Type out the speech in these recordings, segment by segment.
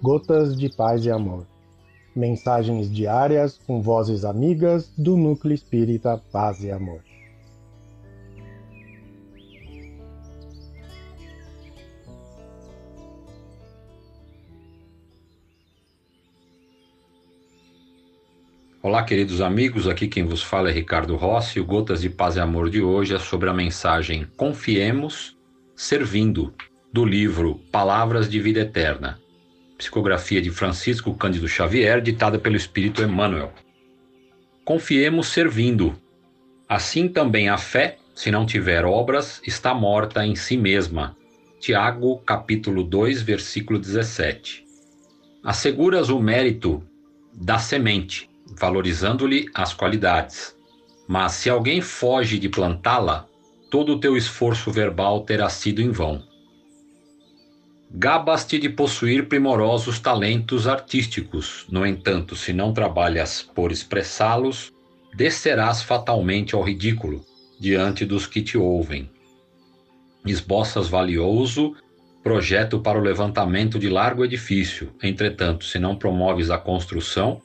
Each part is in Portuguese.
Gotas de Paz e Amor. Mensagens diárias com vozes amigas do Núcleo Espírita Paz e Amor. Olá, queridos amigos, aqui quem vos fala é Ricardo Rossi. O Gotas de Paz e Amor de hoje é sobre a mensagem Confiemos Servindo, do livro Palavras de Vida Eterna, psicografia de Francisco Cândido Xavier, ditada pelo Espírito Emmanuel. Confiemos servindo. Assim também a fé, se não tiver obras, está morta em si mesma. Tiago, capítulo 2, versículo 17. Asseguras o mérito da semente valorizando-lhe as qualidades. Mas se alguém foge de plantá-la, todo o teu esforço verbal terá sido em vão. Gabas-te de possuir primorosos talentos artísticos, no entanto, se não trabalhas por expressá-los, descerás fatalmente ao ridículo diante dos que te ouvem. Esboças valioso projeto para o levantamento de largo edifício, entretanto, se não promoves a construção,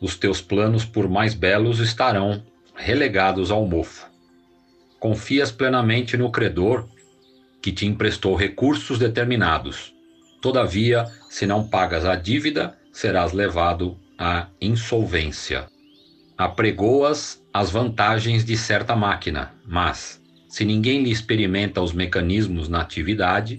os teus planos, por mais belos, estarão relegados ao mofo. Confias plenamente no credor que te emprestou recursos determinados. Todavia, se não pagas a dívida, serás levado à insolvência. Apregoas as vantagens de certa máquina, mas, se ninguém lhe experimenta os mecanismos na atividade,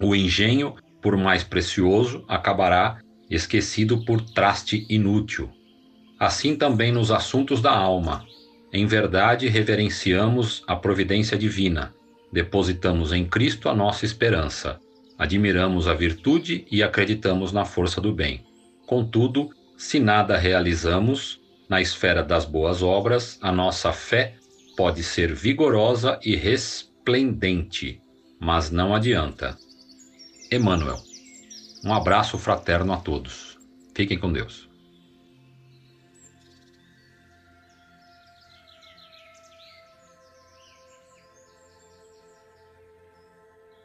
o engenho, por mais precioso, acabará esquecido por traste inútil. Assim também nos assuntos da alma. Em verdade, reverenciamos a providência divina, depositamos em Cristo a nossa esperança, admiramos a virtude e acreditamos na força do bem. Contudo, se nada realizamos, na esfera das boas obras, a nossa fé pode ser vigorosa e resplendente, mas não adianta. Emmanuel. Um abraço fraterno a todos. Fiquem com Deus.